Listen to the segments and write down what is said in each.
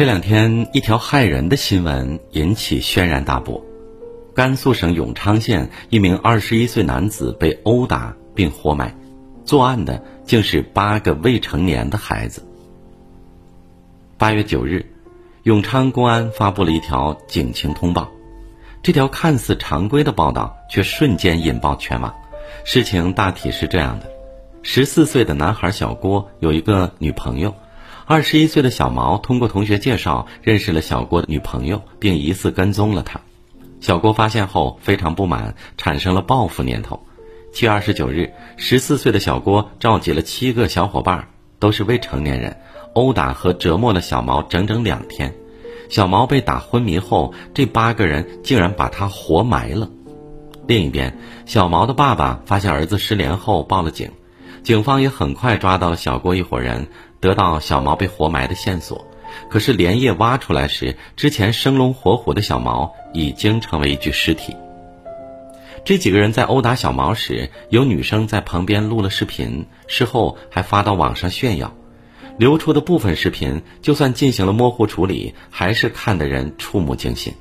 这两天，一条骇人的新闻引起轩然大波：甘肃省永昌县一名二十一岁男子被殴打并活埋，作案的竟是八个未成年的孩子。八月九日，永昌公安发布了一条警情通报，这条看似常规的报道却瞬间引爆全网。事情大体是这样的：十四岁的男孩小郭有一个女朋友。二十一岁的小毛通过同学介绍认识了小郭的女朋友，并疑似跟踪了他。小郭发现后非常不满，产生了报复念头。七月二十九日，十四岁的小郭召集了七个小伙伴，都是未成年人，殴打和折磨了小毛整整两天。小毛被打昏迷后，这八个人竟然把他活埋了。另一边，小毛的爸爸发现儿子失联后报了警，警方也很快抓到了小郭一伙人。得到小毛被活埋的线索，可是连夜挖出来时，之前生龙活虎的小毛已经成为一具尸体。这几个人在殴打小毛时，有女生在旁边录了视频，事后还发到网上炫耀。流出的部分视频，就算进行了模糊处理，还是看得人触目惊心。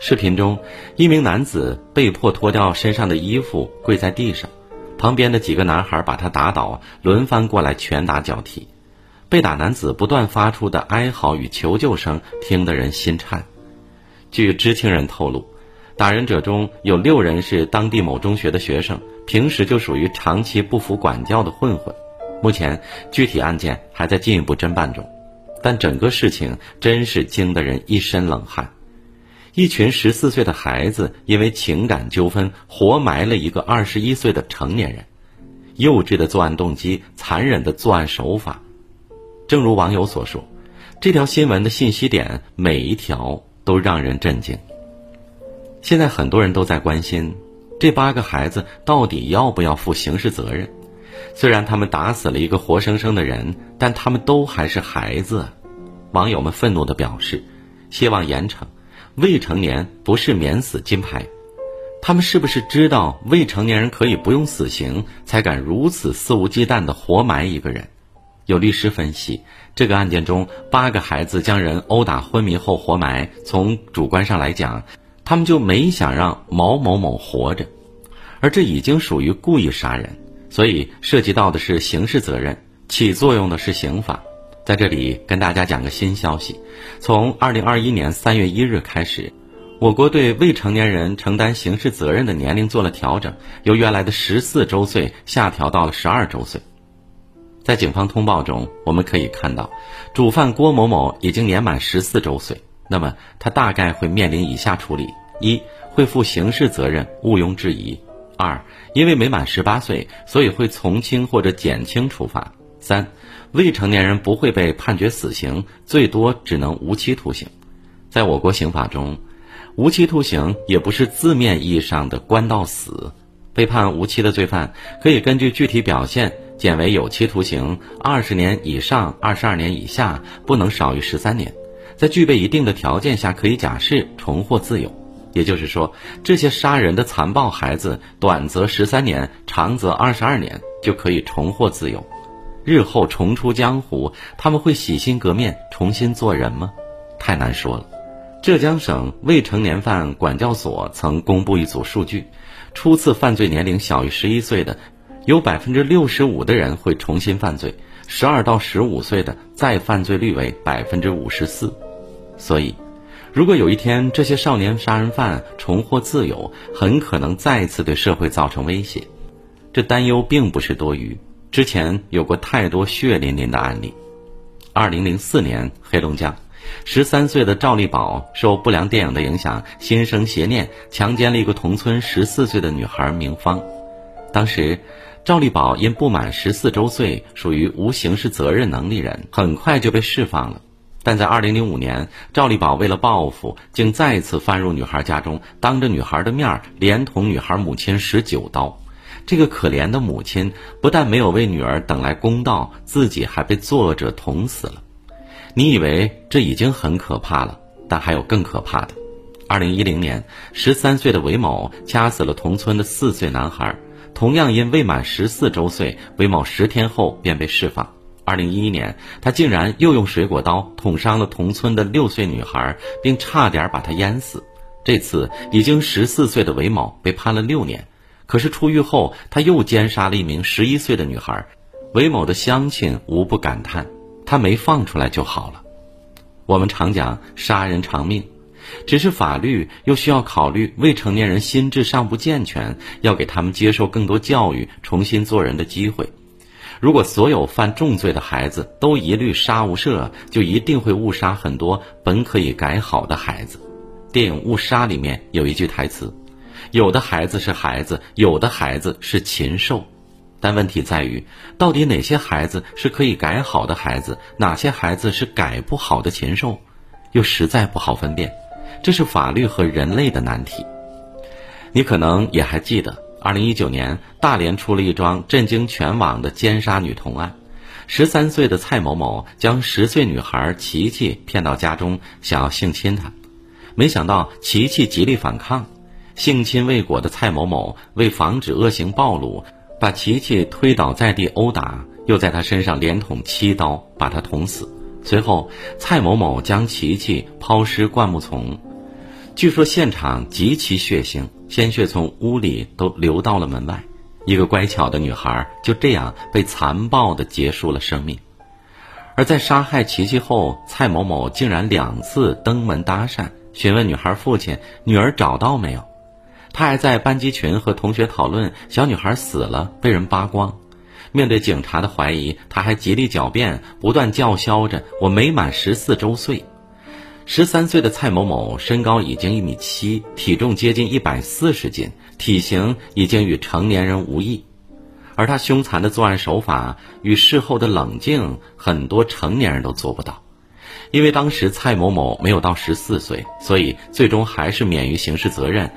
视频中，一名男子被迫脱掉身上的衣服，跪在地上。旁边的几个男孩把他打倒，轮番过来拳打脚踢。被打男子不断发出的哀嚎与求救声，听得人心颤。据知情人透露，打人者中有六人是当地某中学的学生，平时就属于长期不服管教的混混。目前具体案件还在进一步侦办中，但整个事情真是惊得人一身冷汗。一群十四岁的孩子因为情感纠纷活埋了一个二十一岁的成年人，幼稚的作案动机，残忍的作案手法。正如网友所说，这条新闻的信息点每一条都让人震惊。现在很多人都在关心，这八个孩子到底要不要负刑事责任？虽然他们打死了一个活生生的人，但他们都还是孩子。网友们愤怒的表示，希望严惩。未成年不是免死金牌，他们是不是知道未成年人可以不用死刑，才敢如此肆无忌惮的活埋一个人？有律师分析，这个案件中八个孩子将人殴打昏迷后活埋，从主观上来讲，他们就没想让毛某某活着，而这已经属于故意杀人，所以涉及到的是刑事责任，起作用的是刑法。在这里跟大家讲个新消息，从二零二一年三月一日开始，我国对未成年人承担刑事责任的年龄做了调整，由原来的十四周岁下调到了十二周岁。在警方通报中，我们可以看到，主犯郭某某已经年满十四周岁，那么他大概会面临以下处理：一会负刑事责任，毋庸置疑；二因为没满十八岁，所以会从轻或者减轻处罚；三。未成年人不会被判决死刑，最多只能无期徒刑。在我国刑法中，无期徒刑也不是字面意义上的关到死。被判无期的罪犯可以根据具体表现减为有期徒刑二十年以上二十二年以下，不能少于十三年。在具备一定的条件下，可以假释重获自由。也就是说，这些杀人的残暴孩子，短则十三年，长则二十二年，就可以重获自由。日后重出江湖，他们会洗心革面，重新做人吗？太难说了。浙江省未成年犯管教所曾公布一组数据：初次犯罪年龄小于十一岁的，有百分之六十五的人会重新犯罪；十二到十五岁的再犯罪率为百分之五十四。所以，如果有一天这些少年杀人犯重获自由，很可能再次对社会造成威胁。这担忧并不是多余。之前有过太多血淋淋的案例。二零零四年，黑龙江，十三岁的赵立宝受不良电影的影响，心生邪念，强奸了一个同村十四岁的女孩明芳。当时，赵立宝因不满十四周岁，属于无刑事责任能力人，很快就被释放了。但在二零零五年，赵立宝为了报复，竟再次翻入女孩家中，当着女孩的面，连同女孩母亲十九刀。这个可怜的母亲不但没有为女儿等来公道，自己还被作者捅死了。你以为这已经很可怕了，但还有更可怕的。二零一零年，十三岁的韦某掐死了同村的四岁男孩，同样因未满十四周岁，韦某十天后便被释放。二零一一年，他竟然又用水果刀捅伤了同村的六岁女孩，并差点把她淹死。这次已经十四岁的韦某被判了六年，可是出狱后他又奸杀了一名十一岁的女孩。韦某的乡亲无不感叹：他没放出来就好了。我们常讲杀人偿命，只是法律又需要考虑未成年人心智尚不健全，要给他们接受更多教育、重新做人的机会。如果所有犯重罪的孩子都一律杀无赦，就一定会误杀很多本可以改好的孩子。电影《误杀》里面有一句台词：“有的孩子是孩子，有的孩子是禽兽。”但问题在于，到底哪些孩子是可以改好的孩子，哪些孩子是改不好的禽兽，又实在不好分辨。这是法律和人类的难题。你可能也还记得。二零一九年，大连出了一桩震惊全网的奸杀女童案。十三岁的蔡某某将十岁女孩琪琪骗到家中，想要性侵她。没想到琪琪极力反抗，性侵未果的蔡某某为防止恶行暴露，把琪琪推倒在地殴打，又在她身上连捅七刀，把她捅死。随后，蔡某某将琪琪抛尸灌木丛。据说现场极其血腥，鲜血从屋里都流到了门外。一个乖巧的女孩就这样被残暴地结束了生命。而在杀害琪琪后，蔡某某竟然两次登门搭讪，询问女孩父亲女儿找到没有。他还在班级群和同学讨论小女孩死了，被人扒光。面对警察的怀疑，他还极力狡辩，不断叫嚣着：“我没满十四周岁。”十三岁的蔡某某身高已经一米七，体重接近一百四十斤，体型已经与成年人无异，而他凶残的作案手法与事后的冷静，很多成年人都做不到。因为当时蔡某某没有到十四岁，所以最终还是免于刑事责任，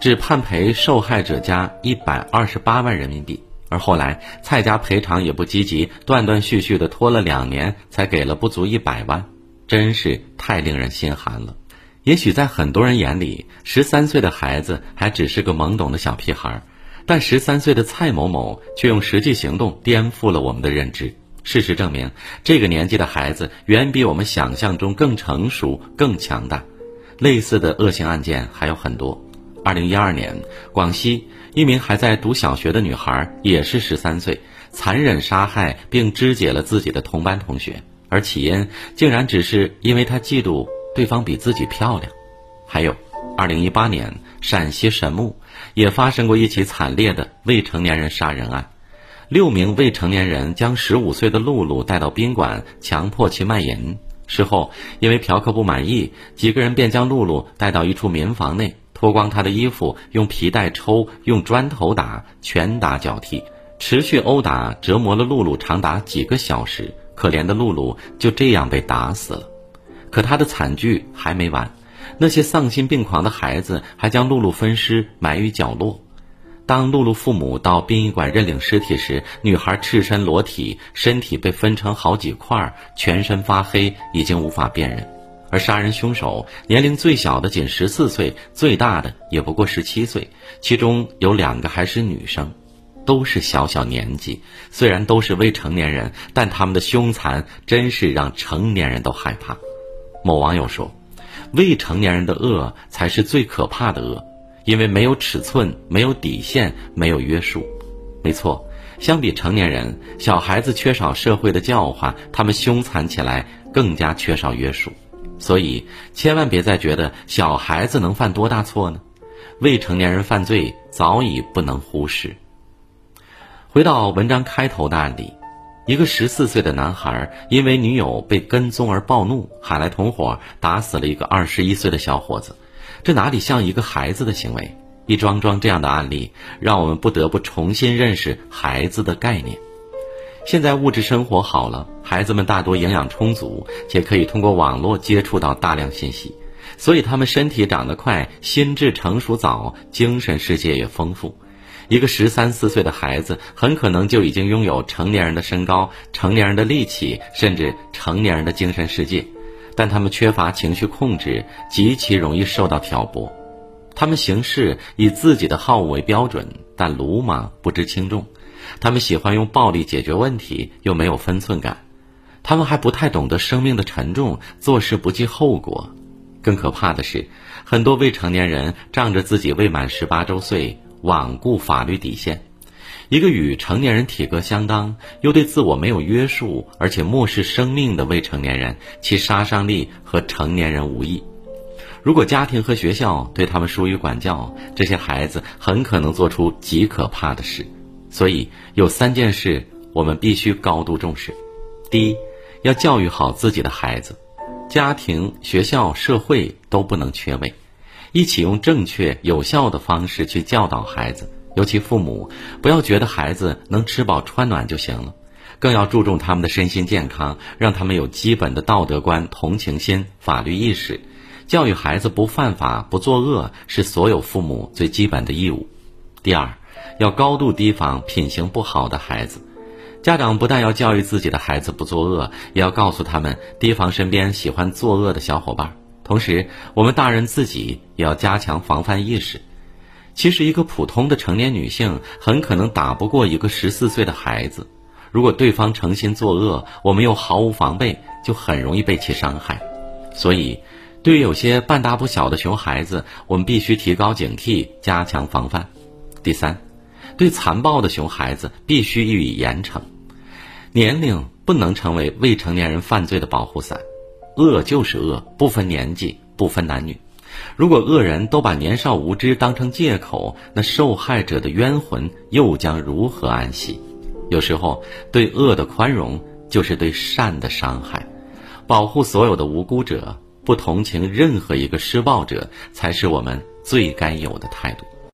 只判赔受害者家一百二十八万人民币。而后来蔡家赔偿也不积极，断断续续的拖了两年，才给了不足一百万。真是太令人心寒了。也许在很多人眼里，十三岁的孩子还只是个懵懂的小屁孩，但十三岁的蔡某某却用实际行动颠覆了我们的认知。事实证明，这个年纪的孩子远比我们想象中更成熟、更强大。类似的恶性案件还有很多。二零一二年，广西一名还在读小学的女孩也是十三岁，残忍杀害并肢解了自己的同班同学。而起因竟然只是因为他嫉妒对方比自己漂亮。还有，二零一八年陕西神木也发生过一起惨烈的未成年人杀人案，六名未成年人将十五岁的露露带到宾馆，强迫其卖淫。事后因为嫖客不满意，几个人便将露露带到一处民房内，脱光她的衣服，用皮带抽，用砖头打，拳打脚踢，持续殴打折磨了露露长达几个小时。可怜的露露就这样被打死了，可她的惨剧还没完，那些丧心病狂的孩子还将露露分尸埋于角落。当露露父母到殡仪馆认领尸体时，女孩赤身裸体，身体被分成好几块，全身发黑，已经无法辨认。而杀人凶手年龄最小的仅十四岁，最大的也不过十七岁，其中有两个还是女生。都是小小年纪，虽然都是未成年人，但他们的凶残真是让成年人都害怕。某网友说：“未成年人的恶才是最可怕的恶，因为没有尺寸，没有底线，没有约束。”没错，相比成年人，小孩子缺少社会的教化，他们凶残起来更加缺少约束。所以，千万别再觉得小孩子能犯多大错呢？未成年人犯罪早已不能忽视。回到文章开头的案例，一个十四岁的男孩因为女友被跟踪而暴怒，喊来同伙打死了一个二十一岁的小伙子，这哪里像一个孩子的行为？一桩桩这样的案例，让我们不得不重新认识孩子的概念。现在物质生活好了，孩子们大多营养充足，且可以通过网络接触到大量信息，所以他们身体长得快，心智成熟早，精神世界也丰富。一个十三四岁的孩子很可能就已经拥有成年人的身高、成年人的力气，甚至成年人的精神世界，但他们缺乏情绪控制，极其容易受到挑拨。他们行事以自己的好恶为标准，但鲁莽不知轻重。他们喜欢用暴力解决问题，又没有分寸感。他们还不太懂得生命的沉重，做事不计后果。更可怕的是，很多未成年人仗着自己未满十八周岁，罔顾法律底线。一个与成年人体格相当，又对自我没有约束，而且漠视生命的未成年人，其杀伤力和成年人无异。如果家庭和学校对他们疏于管教，这些孩子很可能做出极可怕的事。所以，有三件事我们必须高度重视：第一，要教育好自己的孩子。家庭、学校、社会都不能缺位，一起用正确有效的方式去教导孩子。尤其父母，不要觉得孩子能吃饱穿暖就行了，更要注重他们的身心健康，让他们有基本的道德观、同情心、法律意识。教育孩子不犯法、不作恶，是所有父母最基本的义务。第二，要高度提防品行不好的孩子。家长不但要教育自己的孩子不作恶，也要告诉他们提防身边喜欢作恶的小伙伴。同时，我们大人自己也要加强防范意识。其实，一个普通的成年女性很可能打不过一个十四岁的孩子。如果对方诚心作恶，我们又毫无防备，就很容易被其伤害。所以，对于有些半大不小的熊孩子，我们必须提高警惕，加强防范。第三。对残暴的熊孩子必须予以严惩，年龄不能成为未成年人犯罪的保护伞。恶就是恶，不分年纪，不分男女。如果恶人都把年少无知当成借口，那受害者的冤魂又将如何安息？有时候，对恶的宽容就是对善的伤害。保护所有的无辜者，不同情任何一个施暴者，才是我们最该有的态度。